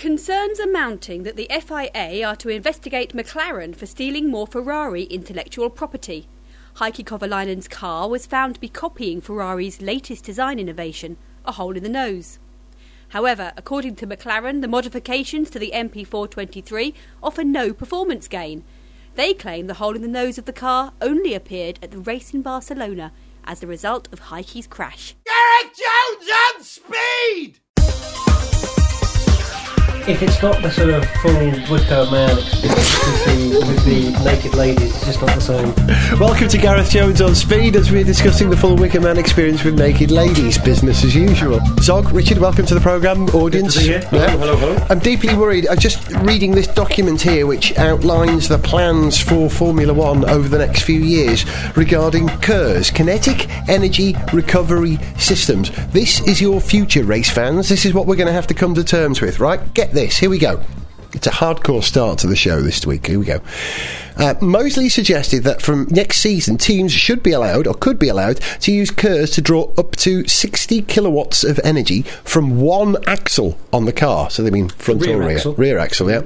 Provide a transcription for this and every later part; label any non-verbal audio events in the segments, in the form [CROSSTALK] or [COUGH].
Concerns are mounting that the FIA are to investigate McLaren for stealing more Ferrari intellectual property. Heikki Kovalainen's car was found to be copying Ferrari's latest design innovation, a hole in the nose. However, according to McLaren, the modifications to the MP4-23 offer no performance gain. They claim the hole in the nose of the car only appeared at the race in Barcelona as the result of Heikki's crash. Gareth Jones on speed! If it's not the sort of full Wicker man experience with the, with the naked ladies, it's just not the same. Welcome to Gareth Jones on Speed as we're discussing the full Wicker Man experience with naked ladies, business as usual. Zog, Richard, welcome to the programme, audience. Good to be here. Hello, hello, hello. I'm deeply worried. I'm just reading this document here which outlines the plans for Formula One over the next few years regarding KERS, Kinetic Energy Recovery Systems. This is your future, race fans. This is what we're going to have to come to terms with, right? Get this. Here we go. It's a hardcore start to the show this week. Here we go. Uh, Mosley suggested that from next season, teams should be allowed, or could be allowed, to use KERS to draw up to 60 kilowatts of energy from one axle on the car. So they mean front Rear or rear? axle. Rear axle, yeah.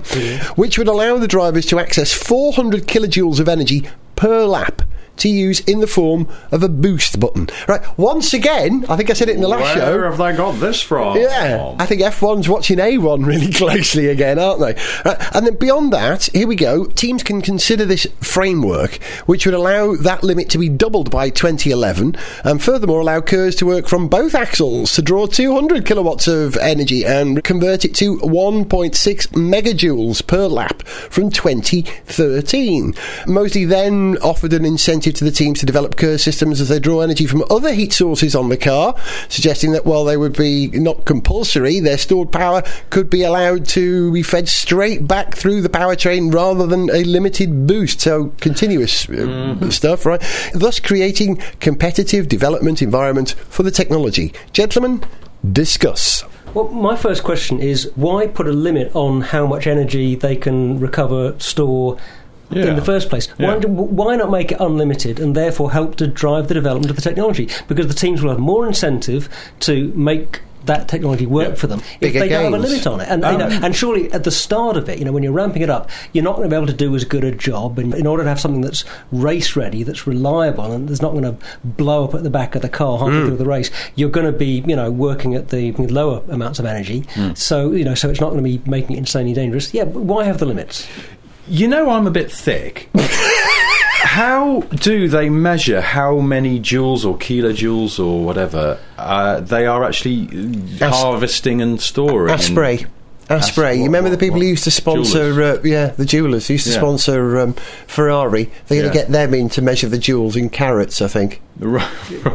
Which would allow the drivers to access 400 kilojoules of energy per lap. To use in the form of a boost button. Right, once again, I think I said it in the last Where show. Where have they got this from? Yeah, I think F1's watching A1 [LAUGHS] really closely again, aren't they? Uh, and then beyond that, here we go. Teams can consider this framework, which would allow that limit to be doubled by 2011, and furthermore allow KERS to work from both axles to draw 200 kilowatts of energy and convert it to 1.6 megajoules per lap from 2013. Mosley then offered an incentive to the teams to develop KERS systems as they draw energy from other heat sources on the car, suggesting that while they would be not compulsory, their stored power could be allowed to be fed straight back through the powertrain rather than a limited boost. So continuous uh, stuff, right? Thus creating competitive development environment for the technology. Gentlemen, discuss. Well, my first question is why put a limit on how much energy they can recover, store in the first place? Why, Yeah. do- why not make it unlimited and therefore help to drive the development of the technology? Because the teams will have more incentive to make that technology work Yeah. for them Bigger if they don't have a limit on it. And, you know, um, and surely at the start of it, you know, when you're ramping it up, you're not going to be able to do as good a job. And in order to have something that's race ready, that's reliable, and that's not going to blow up at the back of the car halfway mm. through the race, you're going to be, you know, working at the lower amounts of energy. Mm. So you know, so it's not going to be making it insanely dangerous. Yeah, but why have the limits? You know I'm a bit thick. [LAUGHS] how do they measure how many joules or kilojoules or whatever uh, they are actually As- harvesting and storing? in- Asprey. Asprey. As- You what- remember the people what? who used to sponsor, uh, yeah, the jewelers who used to Yeah. sponsor um, Ferrari. They're going to Yeah. get them in to measure the jewels in carats, I think. [LAUGHS] Right.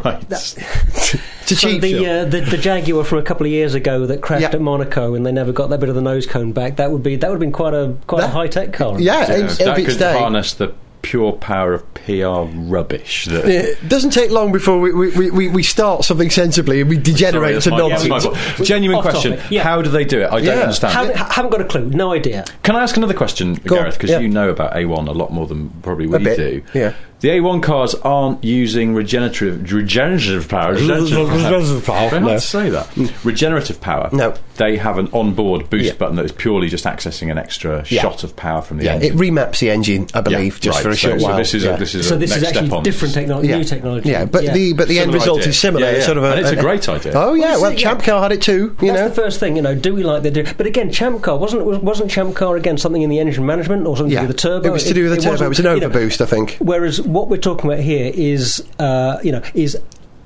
right. [LAUGHS] to a So cheap the, uh, the the Jaguar from a couple of years ago that crashed Yeah. at Monaco and they never got that bit of the nose cone back. That would be that would have been quite a quite a high tech car. yeah, Yeah, in- that of could day. harness the pure power of PR rubbish. That, It doesn't take long before we, we, we, we start something sensibly and we degenerate Sorry, to that's my- nonsense. that's my fault. Genuine Off question. yeah. How do they do it? I don't Yeah. understand. Haven't, haven't got a clue. No idea. Can I ask another question, Go Gareth? Because yeah. you know about A1 a lot more than probably we do. yeah. The A1 cars aren't using regenerative regenerative power. [LAUGHS] Regenerative power. Regenerative power, Very hard to say that. Hmm. Regenerative power. No. They have an onboard boost Yeah. button that is purely just accessing an extra Yeah. shot of power from the Yeah, engine. it remaps the engine, I Yeah, believe, just right. for a So- short so while. This is yeah. a, this is So this is actually different technology, yeah. new technology. Yeah, but the but the end result idea. is similar. Yeah, It's yeah. sort of a, And it's a a- great idea. Oh yeah, Well, well, it's- Champ yeah. Car had it too. You That's know, the first thing, you know. Do we like the? do- But again, Champ Car wasn't was- wasn't Champ Car again something in the engine management or something to do with the turbo? It was to do with the turbo. It was an overboost, I think. Whereas what we're talking about here is, uh, you know, is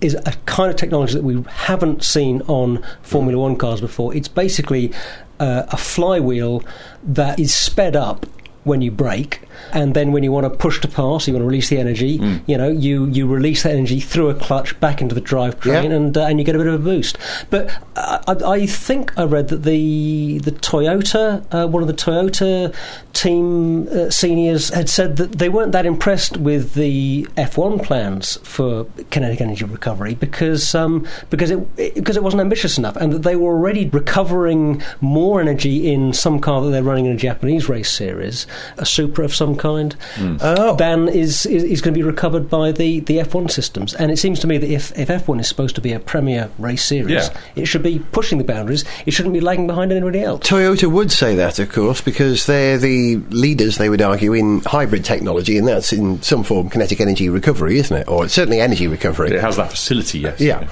is a kind of technology that we haven't seen on Formula One cars before. It's basically uh, a flywheel that is sped up when you brake, and then when you want to push to pass, you want to release the energy. Mm. You know, you you release that energy through a clutch back into the drivetrain, Yeah. and uh, and you get a bit of a boost. But I, I think I read that the the Toyota, uh, one of the Toyota team uh, seniors, had said that they weren't that impressed with the F1 plans for kinetic energy recovery because um, because it, it because it wasn't ambitious enough, and that they were already recovering more energy in some car that they're running in a Japanese race series a Supra of some kind, hmm. Oh. than is, is, is going to be recovered by the, the F1 systems. And it seems to me that if, if F1 is supposed to be a premier race series, Yeah. it should be pushing the boundaries. It shouldn't be lagging behind anybody else. Toyota would say that, of course, because they're the leaders, they would argue, in hybrid technology, and that's in some form kinetic energy recovery, isn't it? Or certainly energy recovery. It has that facility, yes. Yeah.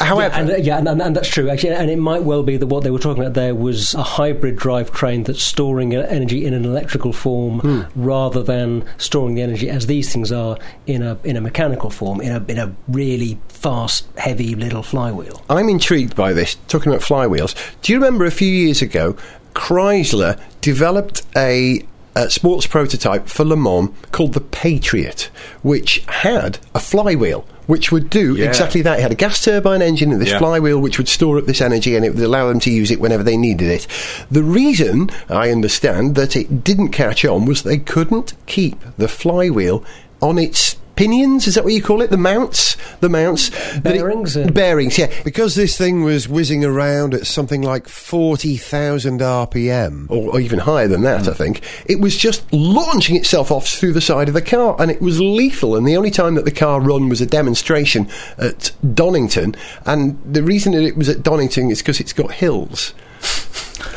However, Yeah, and, uh, yeah, and, and, that's true actually, and it might well be that what they were talking about there was a hybrid drivetrain that's storing uh, energy in an electrical form Hmm. rather than storing the energy as these things are in a in a mechanical form in a in a really fast, heavy little flywheel. I'm intrigued by this. Talking about flywheels, do you remember a few years ago, Chrysler developed a, a sports prototype for Le Mans called the Patriot, which had a flywheel. Which would do Yeah. exactly that. It had a gas turbine engine and this Yeah. flywheel which would store up this energy and it would allow them to use it whenever they needed it. The reason, I understand, that it didn't catch on was they couldn't keep the flywheel on its pinions. Is that what you call it? The mounts? The mounts. that it- Bearings, bearings, yeah. Because this thing was whizzing around at something like 40,000 RPM, or, or even higher than that, I think, it was just launching itself off through the side of the car, and it was lethal. And the only time that the car run was a demonstration at Donington, and the reason that it was at Donington is because it's got hills.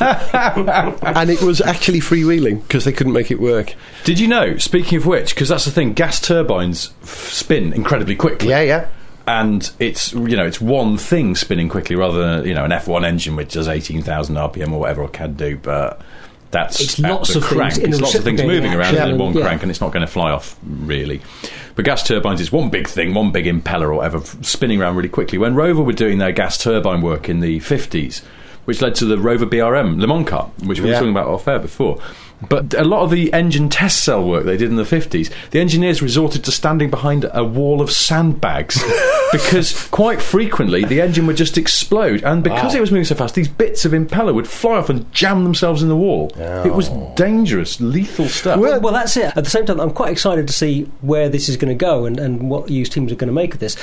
[LAUGHS] and it was actually freewheeling because they couldn't make it work. Did you know, speaking of which, because that's the thing, gas turbines f- spin incredibly quickly. Yeah, yeah. and it's you know it's one thing spinning quickly rather than you know an F1 engine which does 18,000 RPM or whatever it can do, but that's It's lots of crank. things it's lots of things moving around in one and- yeah. crank, and it's not going to fly off really. But gas turbines is one big thing, one big impeller or whatever, spinning around really quickly. When Rover were doing their gas turbine work in the 50s, which led to the Rover BRM Le Mans car, which we were Yeah. talking about off air before. But a lot of the engine test cell work they did in the 50s, the engineers resorted to standing behind a wall of sandbags [LAUGHS] because quite frequently the engine would just explode. And because Wow. it was moving so fast, these bits of impeller would fly off and jam themselves in the wall. It was oh. dangerous, lethal stuff. Well, well, that's it. At the same time, I'm quite excited to see where this is going to go and, and what used teams are going to make of this.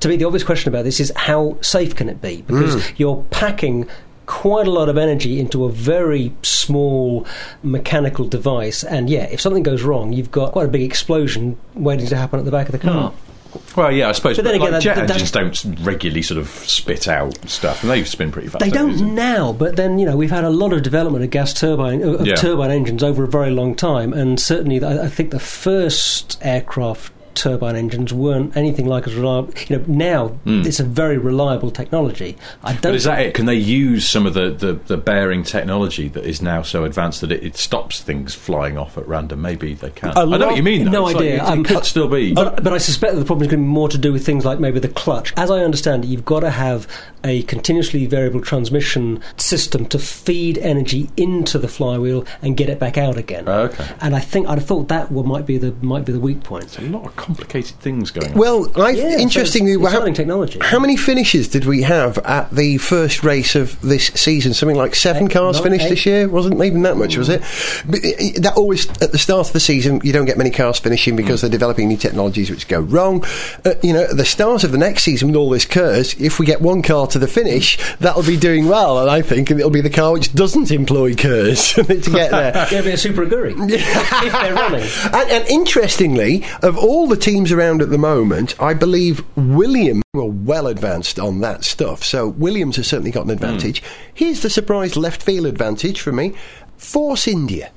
To me, the obvious question about this is how safe can it be? Because mm. you're packing quite a lot of energy into a very small mechanical device, and yeah, if something goes wrong, you've got quite a big explosion waiting to happen at the back of the car. Hmm. well, yeah, I suppose. But then again, that- jet that- engines don't regularly sort of spit out stuff, and they've spin pretty fast. They don't now, but then you know we've had a lot of development of gas turbine of Yeah. turbine engines over a very long time, and certainly I, I think the first aircraft turbine engines weren't anything like as reliable. You know, now it's a very reliable technology. I don't. But is that it? Can they use some of the, the, the bearing technology that is now so advanced that it, it stops things flying off at random? Maybe they can. A I know what you mean. Though. no It's like idea. it, Um, could still be. But, but I suspect that the problem is going to be more to do with things like maybe the clutch. As I understand it, you've got to have a continuously variable transmission system to feed energy into the flywheel and get it back out again. Oh, okay. And I think I'd have thought that would, might be the might be the weak point. a lot of complicated things going on. Well, I Yeah, so interestingly, it's how, technology. how many finishes did we have at the first race of this season? Something like seven Eight, cars finished eight. this year. Wasn't even that much, was it? But uh, that always at the start of the season, you don't get many cars finishing because they're developing new technologies which go wrong. Uh, you know, at the start of the next season, when all this occurs, if we get one car to the finish, that'll be doing well, and I think it'll be the car which doesn't employ Kers [LAUGHS] to get there. [LAUGHS] It'll be a Super Aguri [LAUGHS] if they're running. And, and interestingly, of all the teams around at the moment, I believe William were well advanced on that stuff. So Williams has certainly got an advantage. Hmm. Here's the surprise left field advantage for me: Force India.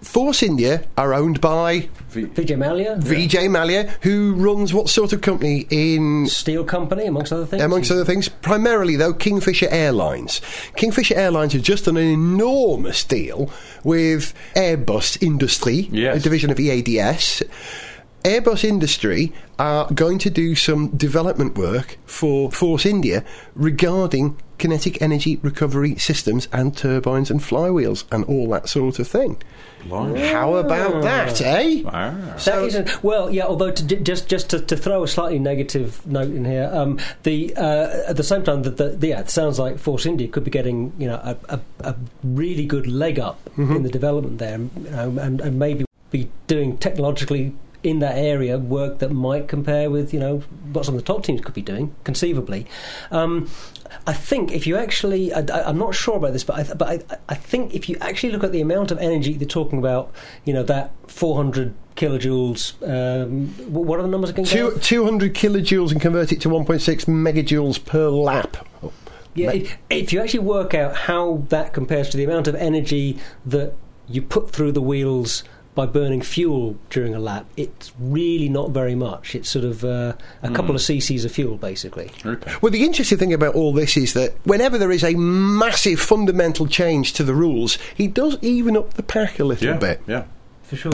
Force India are owned by Vijay Mallya. Vijay Mallya, who runs what sort of company in Steel Company, amongst other things. amongst other things, primarily though Kingfisher Airlines. Kingfisher Airlines has just done an enormous deal with Airbus Industry, Yes. a division of EADS. Airbus Industry are going to do some development work for Force India regarding kinetic energy recovery systems and turbines and flywheels and all that sort of thing. How about that, eh? Ah. That isn't well, yeah. Although to, just just to, to throw a slightly negative note in here, um, the uh, at the same time that the, the yeah, it sounds like Force India could be getting you know a, a, a really good leg up in the development there, you know, and, and maybe be doing technologically in that area work that might compare with you know what some of the top teams could be doing, conceivably. Um, I think if you actually, I, am not sure about this, but I, but I, I, think if you actually look at the amount of energy they're talking about, you know that 400 kilojoules. Um, what are the numbers again? Two, 200 kilojoules and convert it to 1.6 megajoules per lap. Yeah, if, if you actually work out how that compares to the amount of energy that you put through the wheels by burning fuel during a lap, it's really not very much. It's sort of uh, a mm. couple of cc's of fuel, basically. Okay. Well, the interesting thing about all this is that whenever there is a massive fundamental change to the rules, he does even up the pack a little yeah, bit. Yeah, for sure.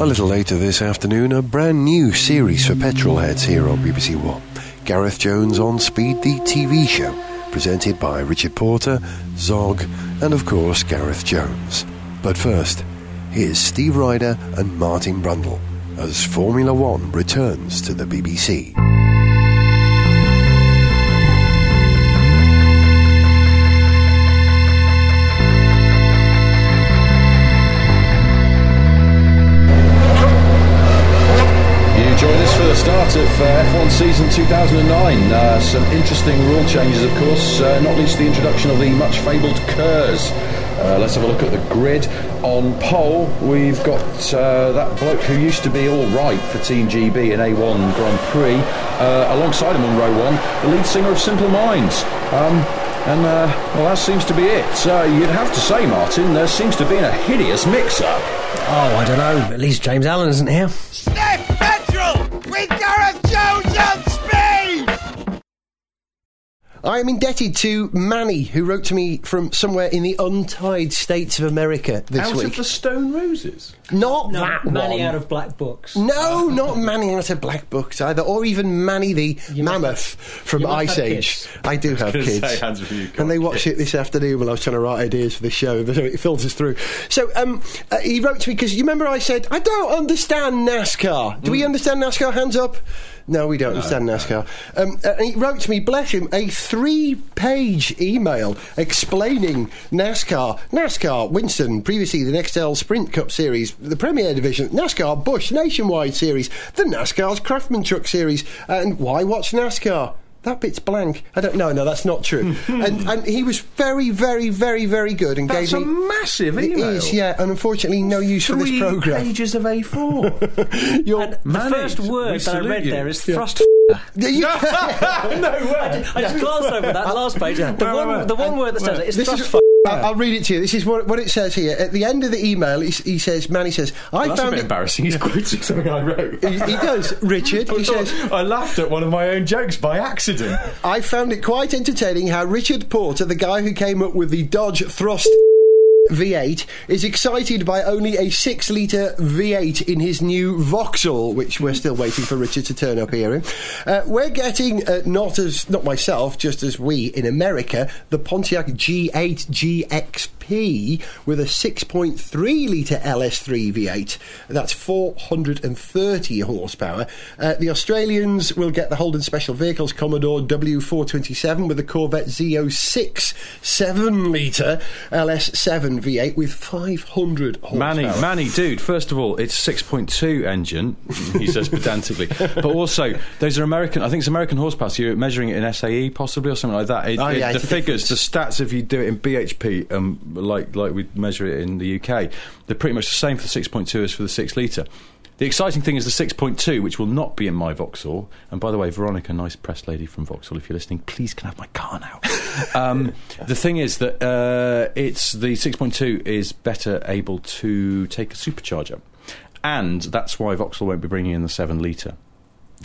A little later this afternoon, a brand new series for petrol heads here on BBC One. Gareth Jones on Speed, the TV show presented by Richard Porter, Zog, and of course Gareth Jones. But first, here's Steve Rider and Martin Brundle as Formula One returns to the BBC. Of uh, F1 season 2009. Uh, some interesting rule changes, of course, uh, not least the introduction of the much fabled KERS. Uh, let's have a look at the grid. On pole, we've got uh, that bloke who used to be all right for Team GB in A1 Grand Prix. Uh, alongside him on row one, the lead singer of Simple Minds. Um, and, well, that seems to be it. So you'd have to say, Martin, there seems to be a hideous mix up. Oh, I don't know. At least James Allen isn't here. I am indebted to Manny, who wrote to me from somewhere in the untied states of America this out week. Out of the Stone Roses? Not no, that Manny one. out of Black Books. No, not Manny out of Black Books either, or even Manny the you Mammoth have, from Ice Age. Kids. I do have kids, and they watch kids. it this afternoon while I was trying to write ideas for the show. So it filters through. So um, uh, he wrote to me because you remember I said I don't understand NASCAR. Do mm. we understand NASCAR? Hands up. No, we don't no, understand no. NASCAR. Um, and he wrote to me, bless him, a three page email explaining NASCAR. NASCAR Winston, previously the Nextel Sprint Cup Series, the Premier Division, NASCAR Busch Nationwide Series, the NASCAR's Craftsman Truck Series, and why watch NASCAR? That bit's blank. I don't know. No, that's not true. Hmm. and and he was very, very, very, very good and that's gave me a massive email. It is, yeah, and unfortunately, no use Three for this program. Pages of A4. [LAUGHS] the first word that I read you. there is yeah. thrust. [LAUGHS] no, way. I, I just glanced over that last page. The one, the one word that says it is thrust. I'll, read it to you. This is what, what, it says here. At the end of the email, he, he says, Manny says, I well, found it embarrassing. He's quoting something I wrote. he, he, does, Richard. [LAUGHS] he says, I laughed at one of my own jokes by accident. I found it quite entertaining how Richard Porter, the guy who came up with the Dodge Thrust V8 is excited by only a 6 litre V8 in his new Vauxhall, which we're still waiting for Richard to turn up here. Uh, we're getting, uh, not as, not myself, just as we in America, the Pontiac G8 With a 6.3 litre LS3 V8. That's 430 horsepower. Uh, the Australians will get the Holden Special Vehicles Commodore W427 with the Corvette Z06 7 litre LS7 V8 with 500 horsepower. Manny, Manny, dude, first of all, it's 6.2 engine, he says pedantically. [LAUGHS] But also, those are American, I think it's American horsepower, so you're measuring it in SAE possibly or something like that. It, oh, yeah, it, the figures, difference. the stats, if you do it in BHP, um, like, like we measure it in the UK, they're pretty much the same for the 6.2 as for the 6 litre. The exciting thing is the 6.2, which will not be in my Vauxhall. And by the way, Veronica, nice press lady from Vauxhall, if you're listening, please can I have my car now. [LAUGHS] um, the thing is that uh, it's the 6.2 is better able to take a supercharger, and that's why Vauxhall won't be bringing in the seven litre.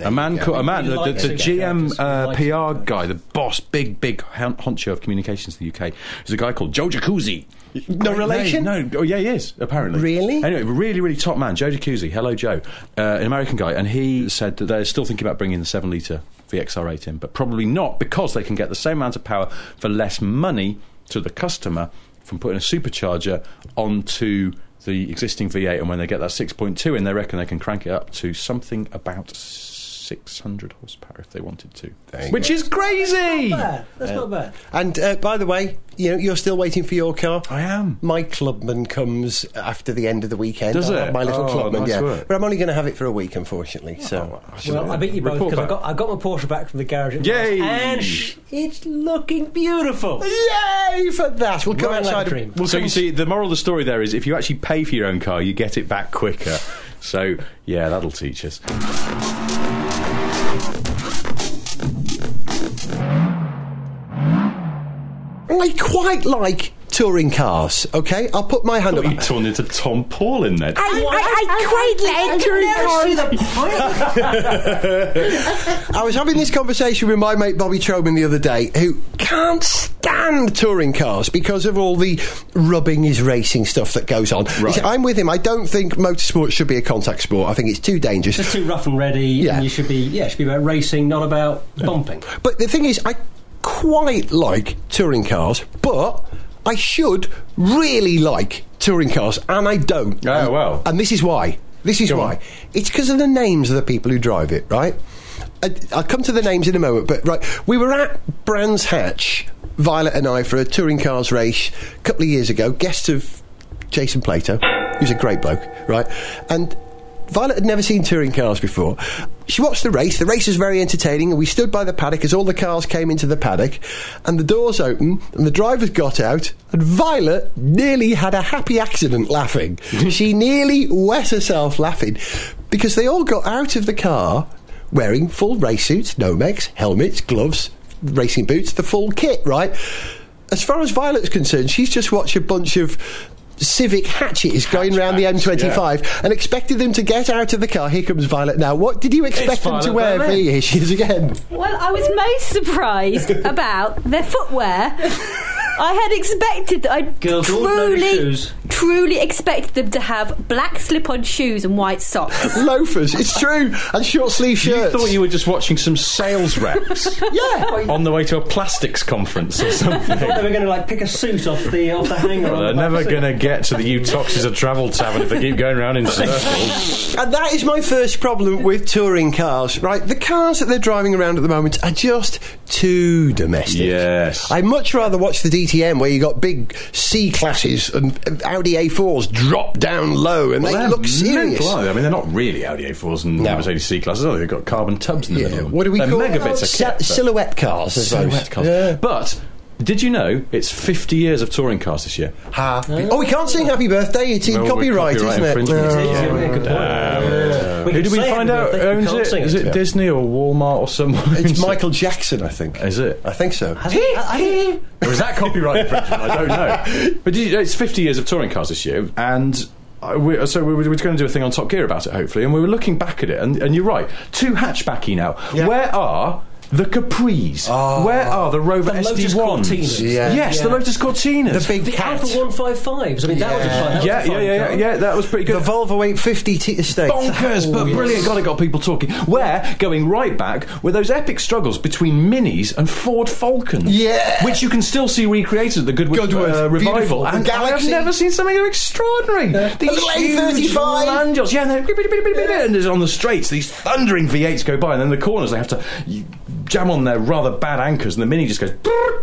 A man, a man, the, the, the GM uh, PR guy, the boss, big, big honcho of communications in the UK, is a guy called Joe Jacuzzi. No relation? No, no. Oh, yeah, he is, apparently. Really? Anyway, really, really top man, Joe Jacuzzi. Hello, Joe. Uh, an American guy. And he said that they're still thinking about bringing the 7 litre VXR8 in, but probably not because they can get the same amount of power for less money to the customer from putting a supercharger onto the existing V8. And when they get that 6.2 in, they reckon they can crank it up to something about 600 horsepower if they wanted to, There you which is crazy. Bad. That's not bad. And uh, by the way, you know you're still waiting for your car. I am. My clubman comes after the end of the weekend. Does I'll it? My little Oh, clubman, nice yeah. work. But I'm only going to have it for a week, unfortunately. So Well, I beat you both Report because I back. got I got my Porsche back from the garage. at Yay! last, and sh- it's looking beautiful. yay for that! We'll come Right outside. a dream. We'll so come you see, the moral of the story there is if you actually pay for your own car, you get it back quicker. So yeah, that'll teach us. I quite like touring cars. Okay, I'll put my hand Thought up. you turned into Tom Paul in there. I, quite like touring cars. [LAUGHS] I was having this conversation with my mate Bobby Troman the other day, who can't stand touring cars because of all the rubbing his racing stuff that goes on. Right. said, I'm with him. I don't think motorsport should be a contact sport. I think it's too dangerous. It's too rough and ready. Yeah. And you should be yeah, it should be about racing, not about bumping. But the thing is, I quite like touring cars, but I should really like touring cars, and I don't. Oh, and, well. And this is why. This is Go why. on. It's because of the names of the people who drive it, right? I, I'll come to the names in a moment, but right, we were at Brands Hatch, Violet and I, for a touring cars race a couple of years ago, guest of Jason Plato, who's a great bloke, right? And Violet had never seen touring cars before. She watched the race. The race was very entertaining, and we stood by the paddock as all the cars came into the paddock, and the doors opened, and the drivers got out, and Violet nearly had a happy accident laughing. [LAUGHS] she nearly wet herself laughing because they all got out of the car wearing full race suits, Nomex, helmets, gloves, racing boots, the full kit, right? As far as Violet's concerned, she's just watched a bunch of civic hatches going around the M25 and expected them to get out of the car. Here comes Violet now. What did you expect them to wear? Berlin. V? Here she is again. Well, I was most surprised [LAUGHS] about their footwear. I had expected that I'd Girls, ordinary truly, shoes. Truly expected them to have black slip-on shoes and white socks. [LAUGHS] Loafers, it's true, and short sleeve shirts. You shirts. thought you were just watching some sales reps [LAUGHS] yeah. on the way to a plastics conference or [LAUGHS] something. They were going to like pick a suit off the off the hanger. Well, on they're the never going to get to the Uttoxeter Travel Tavern if they keep going around in circles. And that is my first problem with touring cars, right? The cars that they're driving around at the moment are just too domestic. Yes. I'd much rather watch the DTM where you got big C classes and uh, and Audi A4s drop down low and Well, they look serious. mental? I mean, they're not really Audi A4s and No. Mercedes C classes, are they? They've got carbon tubs in the Yeah, middle. what do we they're call megabits of Sil- kit, silhouette cars? Silhouette cars. Yeah. But did you know it's 50 years of touring cars this year? Happy. Oh, we can't sing happy birthday. It's in No, copyright, copyright isn't it? No. It is, yeah, yeah, good point. Yeah. Who did we find out owns can't it? sing it yeah. Disney or Walmart or someone? It's Michael Jackson, I think. Is it? I think so. Has it- I- I- Or is that copyright infringement? I don't know. [LAUGHS] But you, it's 50 years of touring cars this year, and. uh, We, so we were, we were going to do a thing on Top Gear about it, hopefully, and we were looking back at it, and, and you're right, too hatchbacky now. Yeah. Where are the Capris? Oh. Where are the Rover The SD1s? Cortinas. Yeah. Yes, the Lotus Cortinas. The big The cat. Alfa 155s. I mean, that was a fun. That was yeah, a fun yeah, yeah, yeah, car. yeah, that was pretty good. The. Volvo 850 T estate. bonkers, but brilliant. God, it got people talking. Where going right back were those epic struggles between Minis and Ford Falcons. Yeah. which you can still see recreated at the Goodwood, Goodwood, uh, revival. And I have never seen something so extraordinary. These little huge A35. Langeos. yeah, and, and there's on the straights these thundering V8s go by, and then the corners they have to. You, Jam on their rather bad anchors, and the mini just goes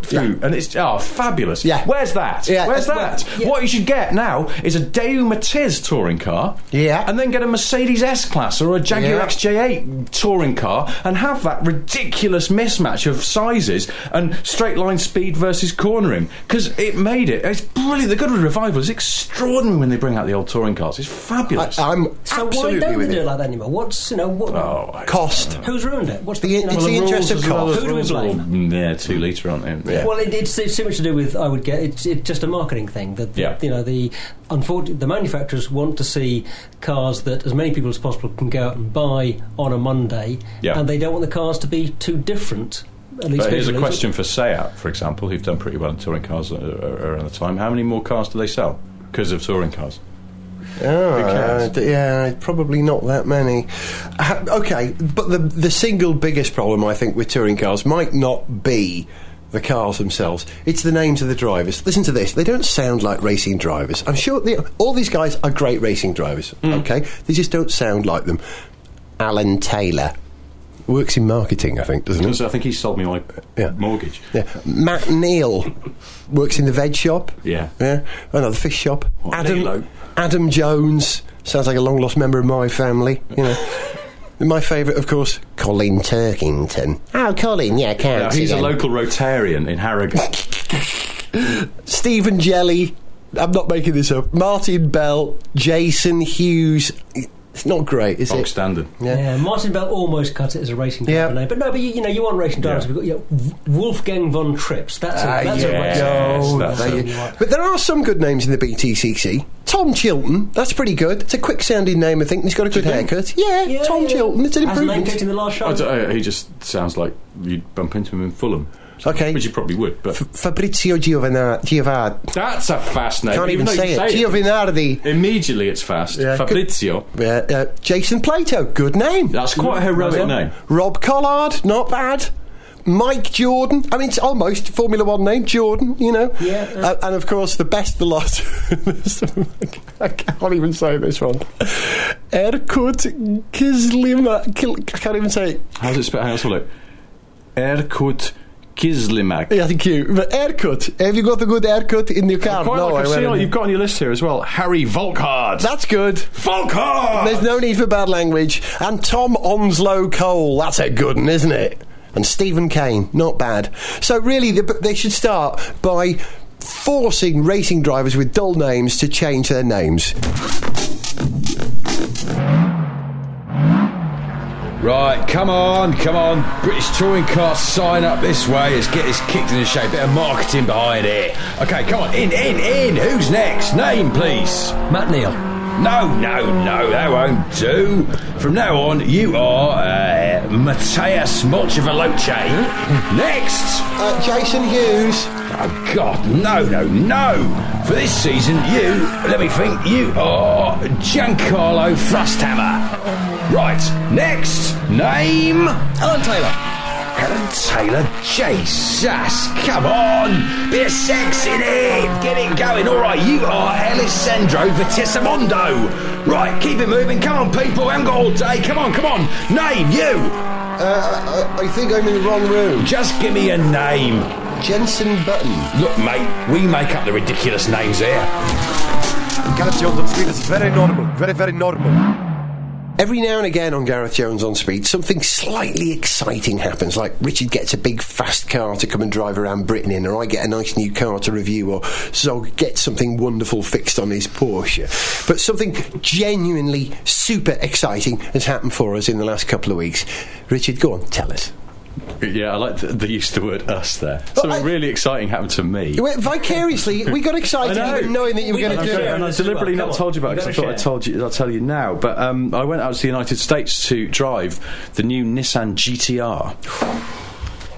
through, and it's oh fabulous. Yeah. where's that? Yeah, where's that's- that? yeah. What you should get now is a Daewoo Matiz touring car. Yeah. and then get a Mercedes S Class or a Jaguar Yeah. XJ8 touring car and have that ridiculous mismatch of sizes and straight line speed versus cornering because it made it. It's brilliant. The Goodwood Revival is extraordinary when they bring out the old touring cars. It's fabulous. I, am So why don't they do it like that anymore? What's you know what? oh, I- Cost. Who's ruined it? What's the, The- you know, it's the rules interest of as well? cost. Who do we Rules are all- blame? yeah, two litre, aren't they? Yeah. Well, it, it's, it's too much to do with I would get it's, it's just a marketing thing that Yeah. you know the unfortunately the manufacturers want to see cars that as many people as possible can go out and buy on a Monday, Yeah. and they don't want the cars to be too different. At least But here's a question for Seat, for example, who've done pretty well in touring cars uh, uh, around the time. How many more cars do they sell because of touring cars? Oh, uh, yeah, probably not that many. Okay, but the the single biggest problem I think with touring cars might not be the cars themselves. It's the names of the drivers. Listen to this; they don't sound like racing drivers. I'm sure they, all these guys are great racing drivers. Hmm. Okay, they just don't sound like them. Alan Taylor. Works in marketing, I think, doesn't he? So I think he sold me my Yeah. mortgage. Yeah. Matt Neal works in the veg shop. Yeah. Yeah. Oh no, the fish shop. What, Adam? Adam Jones sounds like a long lost member of my family. You know. [LAUGHS] my favourite, of course, Colin Turkington. Oh, Colin, yeah, can't. Now, he's a local Rotarian in Harrogate. [LAUGHS] Stephen Jelley. I'm not making this up. Martin Bell, Jason Hughes. It's not great, is Bog it? standard. Yeah. Yeah, Martin Bell almost cut it as a racing driver Yeah. name, but no, but you, you know, you want racing drivers. Yeah. We've got you know, Wolfgang von Trips. That's a, Ah, that's a racing that's there you- But there are some good names in the BTCC. Tom Chilton, that's pretty good. It's a quick sounding name, I think. He's got a good haircut. Yeah, Yeah, Tom yeah. Chilton, it's an Has name improvement. in the last show. I don't- uh, he just sounds like you'd bump into him in Fulham. Okay. Which you probably would, but. Fabrizio Giovanna- Giovanardi. That's a fast name. Can't even though say you it. Giovanardi. Immediately it's fast. Yeah, good. Fabrizio. Uh, uh, Jason Plato, good name. That's quite a heroic name. Rob Collard, not bad. Mike Jordan. I mean, it's almost Formula One name, Jordan. You know. Yeah, yeah. Uh, and of course, the best the lot. [LAUGHS] I can't even say this one. Erkut Kizlima. I can't even say it. How's it spelled? How's it spelled? Erkut Kislimak. Yeah, thank you. But haircut. Have you got a good haircut in your car? Quite no, like, I see haven't. what you've got on your list here as well. Harry Vaulkhard. That's good. Vaulkhard! There's no need for bad language. And Tom Onslow Cole, that's a good one, isn't it? And Stephen Kane, not bad. So really, the, they should start by forcing racing drivers with dull names to change their names. Right, come on, come on. British Touring Car, sign up this way. Let's get this kicked into shape. Bit of marketing behind it. Okay, come on, in, in, in. Who's next? Name, please. Matt Neal. No, no, no, that won't do. From now on, you are uh, Matthias Molchavaloce. [LAUGHS] Next! Uh, Jason Hughes. Oh, God, no, no, no! For this season, you, let me think, you are Giancarlo Frosthammer. Right, next, name? Alan Taylor. Helen Taylor, Jesus, come on, be of sex in it, get it going. All right, you are Alessandro Vitessamondo. Right, keep it moving. Come on, people, I haven't got all day. Come on, come on. Name you. Uh, I, I think I'm in the wrong room. Just give me a name. Jensen Button. Look, mate, we make up the ridiculous names here. Gareth Jones on speed is very normal, very, very normal. Every now and again on Gareth Jones on Speed, something slightly exciting happens, like Richard gets a big fast car to come and drive around Britain in, or I get a nice new car to review, or Zog gets something wonderful fixed on his Porsche. But something genuinely super exciting has happened for us in the last couple of weeks. Richard, go on, tell us. Yeah, I like the, the use of the word us there. Something I- really exciting happened to me. You vicariously, we got excited [LAUGHS] know. even knowing that you were going to do it. and I this as well. deliberately not on. told you about it You've because I thought I to told you. I'll tell you now. But um, I went out to the United States to drive the new Nissan GTR.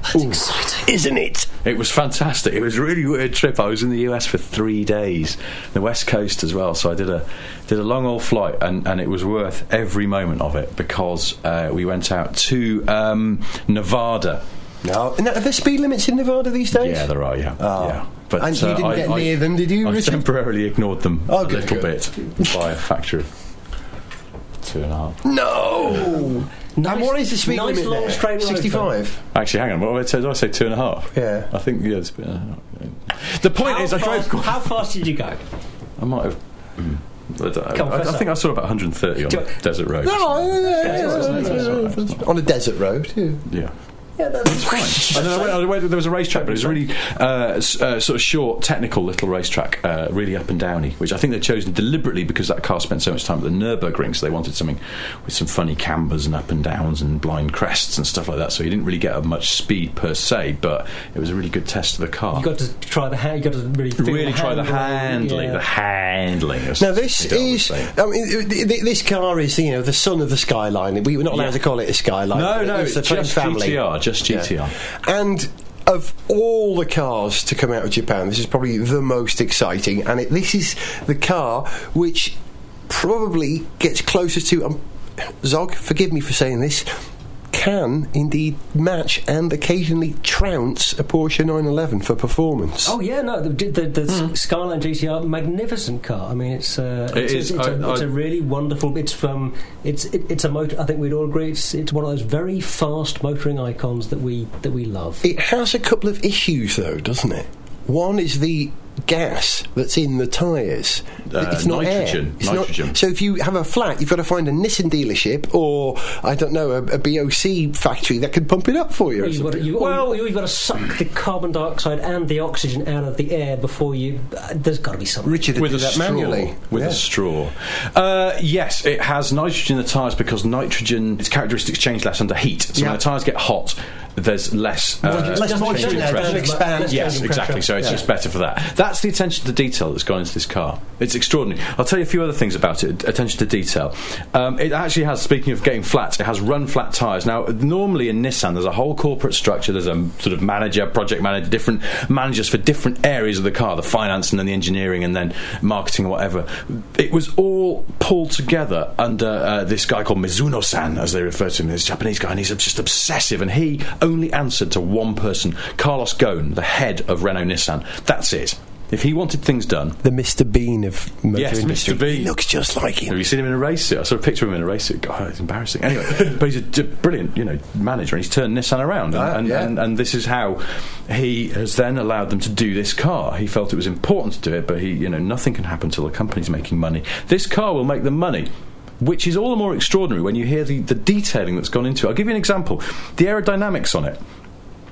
That's exciting, isn't it? It was fantastic. It was a really weird trip. I was in the US for three days, the West Coast as well. So I did a did a long old flight, and, and it was worth every moment of it because uh, we went out to um, Nevada. No. And are there speed limits in Nevada these days? Yeah, there are. Yeah, Oh. yeah. But And you uh, didn't I- get I- near them, did you, I Richard? temporarily ignored them Oh, a good, little good. bit by a factor of two and a half. No! Nice- and what is the speed nice limit long there? straight road, 65? Actually, hang on. What did I say? Did I say two and a half? Yeah. I think yeah. It's been, uh, the point How is, I drove. how fast did you go? I might have. mm, I, don't- Come on, I, I think I saw about 130 on Do the it. desert road. On a desert road, yeah. Yeah. Yeah, that's And then I went, I went, there was a racetrack, but it was a really uh, s- uh, sort of short, technical little racetrack, uh, really up and downy, which I think they'd chosen deliberately because that car spent so much time at the Nürburgring, so they wanted something with some funny cambers and up and downs and blind crests and stuff like that. So you didn't really get much speed per se, but it was a really good test of the car. You got to try the hand. You got to really feel really the try the handling, handling, yeah. the handling. as Now this they always is, say. I mean, th- th- this car is you know the son of the Skyline. We were not allowed Yeah. to call it a Skyline. No, no, it's the it's French just family. GTR, just Yeah. GTR. And of all the cars to come out of Japan, this is probably the most exciting. And it, this is the car which probably gets closest to. Um, Zog, forgive me for saying this. Can indeed match and occasionally trounce a Porsche 911 for performance. Oh yeah, no, the, the, the Skyline GTR, magnificent car. I mean, it's uh, It it's, is. It's, a I- it's I- a really wonderful. It's um, it's it, it's a motor. I think we'd all agree. It's it's one of those very fast motoring icons that we that we love. It has a couple of issues, though, doesn't it? One is the gas that's in the tyres. Uh, it's not air. nitrogen. Not- so if you have a flat, you've got to find a Nissan dealership or I don't know a, a BOC factory that can pump it up for you. or You've got, to, you, Well- well, you've got to suck the carbon dioxide and the oxygen out of the air before you. Uh, there's got to be something. Richard with a that straw. manually. With Yeah. a straw. Uh, yes, it has nitrogen in the tyres because nitrogen, its characteristics change less under heat. So Yeah. when the tyres get hot, there's less. Uh, less moisture in there, expand. Yes, exactly. pressure. So it's Yeah. just better for that. That's the attention to detail that's gone into this car. It's extraordinary. I'll tell you a few other things about it. Attention to detail. Um, it actually has. Speaking of getting flat, it has run flat tyres. Now, normally in Nissan, there's a whole corporate structure. There's a sort of manager, project manager, different managers for different areas of the car, the finance and then the engineering and then marketing or whatever. It was all pulled together under uh, this guy called Mizuno-san, as they refer to him, this Japanese guy, and he's just obsessive. And he only answered to one person, Carlos Ghosn, the head of Renault Nissan. That's it. If he wanted things done, The Mr. Bean of motor Yes, Mr. Bean. He looks just like him. have you seen him in a race suit? I saw a picture of him in a race suit. God, it's embarrassing. Anyway, [LAUGHS] but he's a d- brilliant, you know, manager, and he's turned Nissan around. And, Ah, and, yeah. and, and this is how he has then allowed them to do this car. He felt it was important to do it, but he, you know, nothing can happen until the company's making money. This car will make them money. Which is all the more extraordinary when you hear the, the detailing that's gone into it. I'll give you an example. The aerodynamics on it.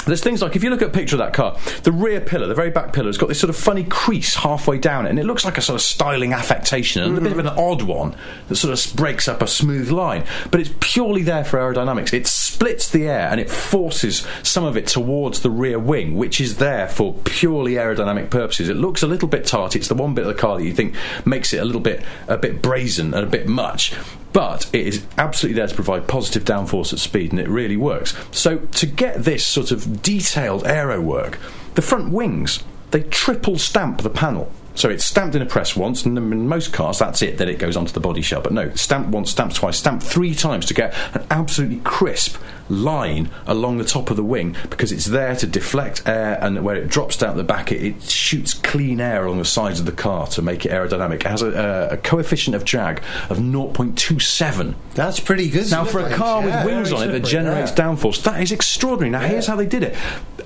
There's things like if you look at a picture of that car, the rear pillar, the very back pillar, has got this sort of funny crease halfway down it, and it looks like a sort of styling affectation and a bit of an odd one that sort of breaks up a smooth line. But it's purely there for aerodynamics. It splits the air and it forces some of it towards the rear wing, which is there for purely aerodynamic purposes. It looks a little bit tart. It's the one bit of the car that you think makes it a little bit a bit brazen and a bit much. But it is absolutely there to provide positive downforce at speed, and it really works. So, to get this sort of detailed aero work, the front wings, they triple stamp the panel. So it's stamped in a press once, and in most cars that's it, then it goes onto the body shell. But no, stamp once, stamp twice, stamp three times to get an absolutely crisp line along the top of the wing because it's there to deflect air, and where it drops down the back, it, it shoots clean air along the sides of the car to make it aerodynamic. It has a, a, a coefficient of drag of 0.27. That's pretty good. Now, for a car Yeah, with wings on it that generates yeah. downforce, that is extraordinary. Now, here's how they did it.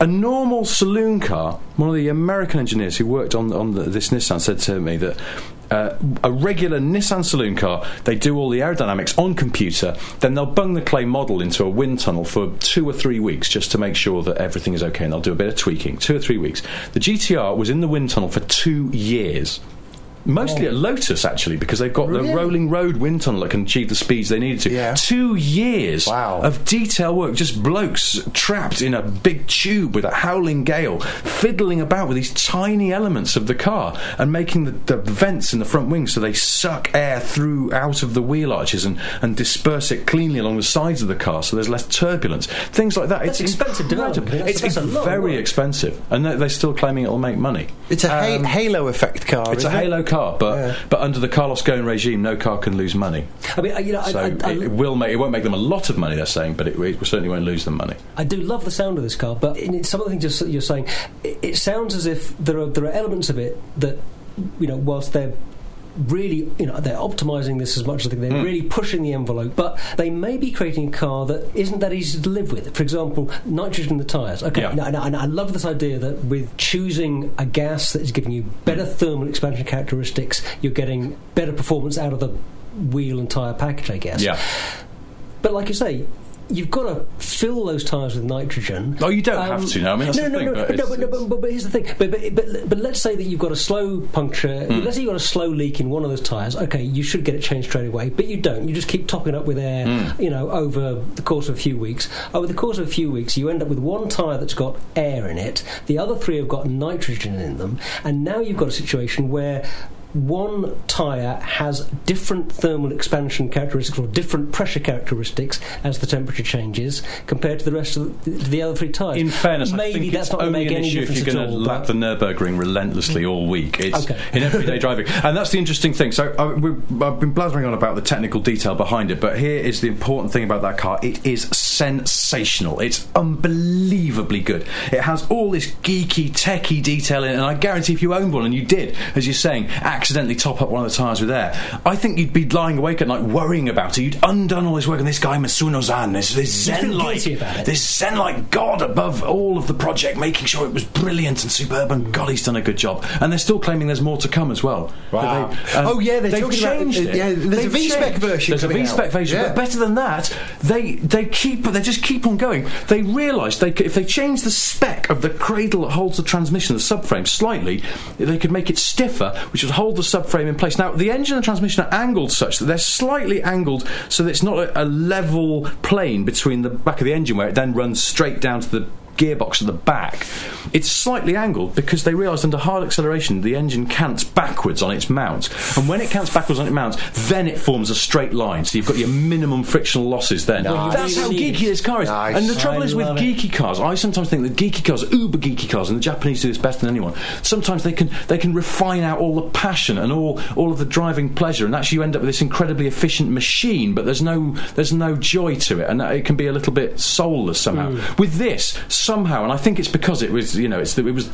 A normal saloon car, one of the American engineers who worked on, on the, this Nissan said to me that uh, a regular Nissan saloon car, they do all the aerodynamics on computer, then they'll bung the clay model into a wind tunnel for two or three weeks just to make sure that everything is okay, and they'll do a bit of tweaking. Two or three weeks. The GTR was in the wind tunnel for two years. Mostly at Lotus, actually, because they've got the rolling road wind tunnel that can achieve the speeds they needed to. Yeah. Two years Wow. of detail work, just blokes trapped in a big tube with a howling gale, fiddling about with these tiny elements of the car and making the, the vents in the front wing so they suck air through out of the wheel arches and, and disperse it cleanly along the sides of the car so there's less turbulence. Things like that. That's it's expensive development. It's, it's a lot of very expensive, and they're, they're still claiming it'll make money. It's a ha- halo effect car. Um, It's a it? halo car, but Yeah. but under the Carlos Ghosn regime, no car can lose money. I mean, you know, So I, I, it, it will make it won't make them a lot of money. They're saying, but it, it certainly won't lose them money. I do love the sound of this car, but in some of the things you're, you're saying, it, it sounds as if there are there are elements of it that you know, whilst they're really, you know, they're optimizing this as much as they can. They're Hmm. really pushing the envelope, but they may be creating a car that isn't that easy to live with. For example, nitrogen in the tyres. Okay, Yeah. now, now, and I love this idea that with choosing a gas that is giving you better thermal expansion characteristics, you're getting better performance out of the wheel and tyre package, I guess. Yeah. But like you say, you've got to fill those tyres with nitrogen. Oh, you don't have to, no, I mean, that's no, the no, thing, no, but no, but, no, but, but, here's the thing. But, but, but, but let's say that you've got a slow puncture. Hmm. Let's say you've got a slow leak in one of those tyres. Okay, you should get it changed straight away, but you don't. You just keep topping up with air, Hmm. you know, over the course of a few weeks. Over the course of a few weeks, you end up with one tyre that's got air in it. The other three have got nitrogen in them, and now you've got a situation where one tyre has different thermal expansion characteristics or different pressure characteristics as the temperature changes compared to the rest of the, the other three tyres. In fairness, maybe I that's it's not going to only make an any issue if difference you're going to lap the Nurburgring relentlessly mm. all week. It's Okay. in everyday driving, and that's the interesting thing. So I, we, I've been blathering on about the technical detail behind it, but here is the important thing about that car: it is sensational. It's unbelievably good. It has all this geeky, techie detail in it, and I guarantee if you owned one and you did, as you're saying, accidentally top up one of the tyres with air, I think you'd be lying awake at night worrying about it. You'd undone all this work, and this guy Masuno-zan, this, this zen like, guilty about it. this zen like god above all of the project, making sure it was brilliant and superb. And God, he's done a good job. And they're still claiming there's more to come as well. Wow. They- um, Oh, yeah, they're they've talking about- changed it. yeah, there's a They've V-spec version There's a coming V-spec out. version, Yeah. but better than that, they they keep they just keep on going. They realise they if they change the spec of the cradle that holds the transmission, the subframe slightly, they could make it stiffer, which would hold the subframe in place. Now, the engine and transmission are angled such that they're slightly angled so that it's not a, a level plane between the back of the engine where it then runs straight down to the gearbox at the back. It's slightly angled because they realised under hard acceleration the engine cants backwards on its mount. And when it cants backwards on its mount, then it forms a straight line. So you've got your minimum frictional losses then. Nice. That's how geeky this car is. Nice. And the trouble I is with it. geeky cars, I sometimes think that geeky cars, uber geeky cars, and the Japanese do this better than anyone. Sometimes they can they can refine out all the passion and all all of the driving pleasure, and actually you end up with this incredibly efficient machine. But there's no there's no joy to it, and it can be a little bit soulless somehow. Hmm. With this, somehow, and I think it's because it was you know it's it was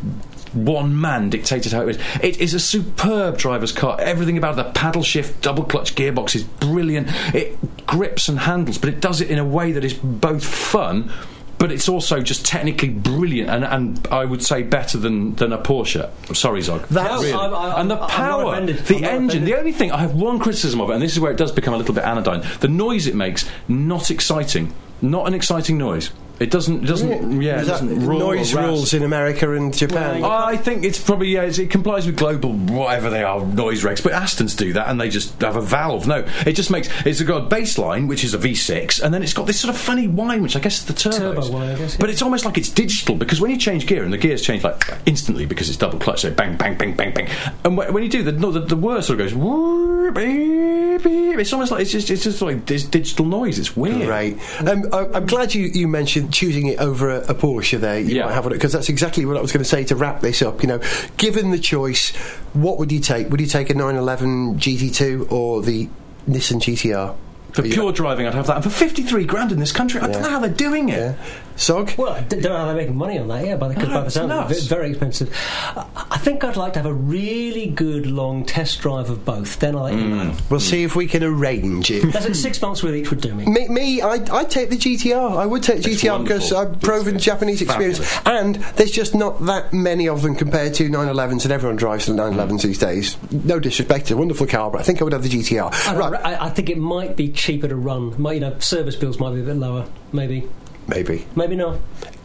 one man dictated how it was. It is a superb driver's car. Everything about the paddle shift, double clutch gearbox is brilliant. It grips and handles, but it does it in a way that is both fun. But it's also just technically brilliant, and, and I would say better than, than a Porsche. Sorry, Zog. That's- Really. I'm- I'm- and the power, the I'm engine. The only thing I have one criticism of it, and this is where it does become a little bit anodyne. The noise it makes, not exciting. Not an exciting noise. It doesn't. It doesn't. Yeah, it Is that doesn't roar or noise rules in America and Japan. Well, I think it's probably yeah, it's, it complies with global whatever they are noise regs, but Astons do that and they just have a valve. No, it just makes it's got a bass line which is a V6, and then it's got this sort of funny whine which I guess is the turbos. Turbo whine, I guess, yeah. But it's almost like it's digital because when you change gear and the gears change like instantly because it's double clutch, so bang bang bang bang bang, and when, when you do the no, the, the whir sort of goes. "Whir, beep, beep." It's almost like it's just it's just like this digital noise. It's weird. Right. Um, I, I'm glad you, you mentioned choosing it over a, a Porsche there. You Yeah. might have on it because that's exactly what I was going to say to wrap this up. You know, given the choice, what would you take? Would you take a 911 GT2 or the Nissan GTR? For Yeah. pure driving, I'd have that. And for fifty-three grand in this country, I don't know how they're doing it. Yeah. Sog? Well, I d- don't know how they're making money on that, yeah, by the, No, by the it's sound of it, very expensive. I, I think I'd like to have a really good long test drive of both. Then I'll let you know. We'll see if we can arrange it. That's it, six months with each would do me. Me, me I'd, I'd take the GTR. I would take It's GTR because. I've proven It's Japanese experience. And there's just not that many of them compared to 911s, and everyone drives the 911s these days. No disrespect, it's a wonderful car, but I think I would have the GTR. I, don't know, Right, I, I think it might be cheaper to run. Might, you know, service bills might be a bit lower. Maybe, maybe. maybe not.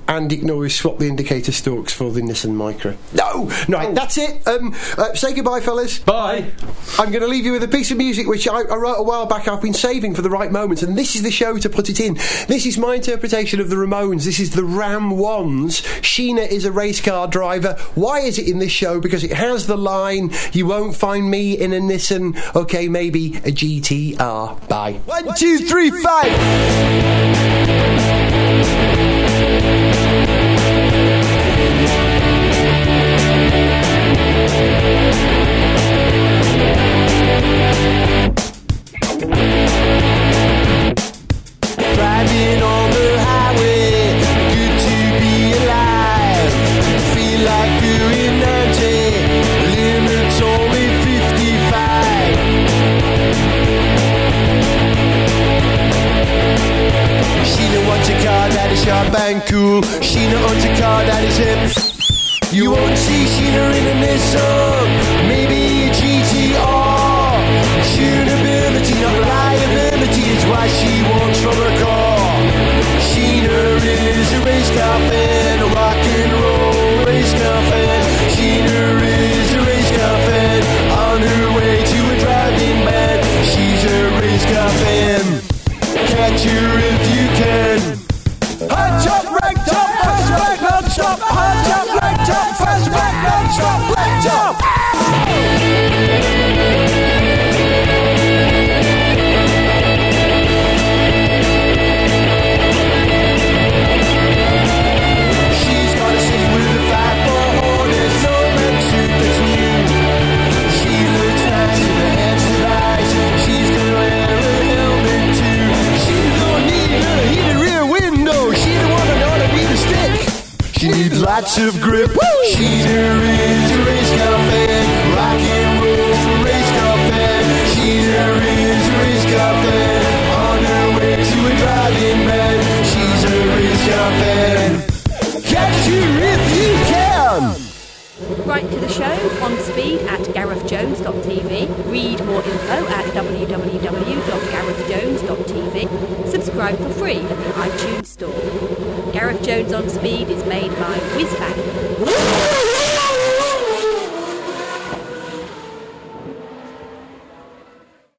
And you can always swap the indicator stalks for the Nissan Micra. No! Right, that's it. Um, uh, say goodbye, fellas. Bye. I'm going to leave you with a piece of music which I, I wrote a while back. I've been saving for the right moments, and this is the show to put it in. This is my interpretation of the Ramones. This is the Ram Ones. Sheena is a race car driver. Why is it in this show? Because it has the line, "You won't find me in a Nissan." Okay, maybe a GTR. Bye. One, two, three, five. Hot top, lots of grip. She's a race, a race car fan, rock and roll for race car fan. She's race, a race car fan, on her way to a driving bed. She's a race car fan. Catch her if you can. Write to the show on speed at garethjones.tv. Read more info at www.garethjones.tv. Subscribe for free at the iTunes Store. Gareth Jones on Speed is made by Whizbang.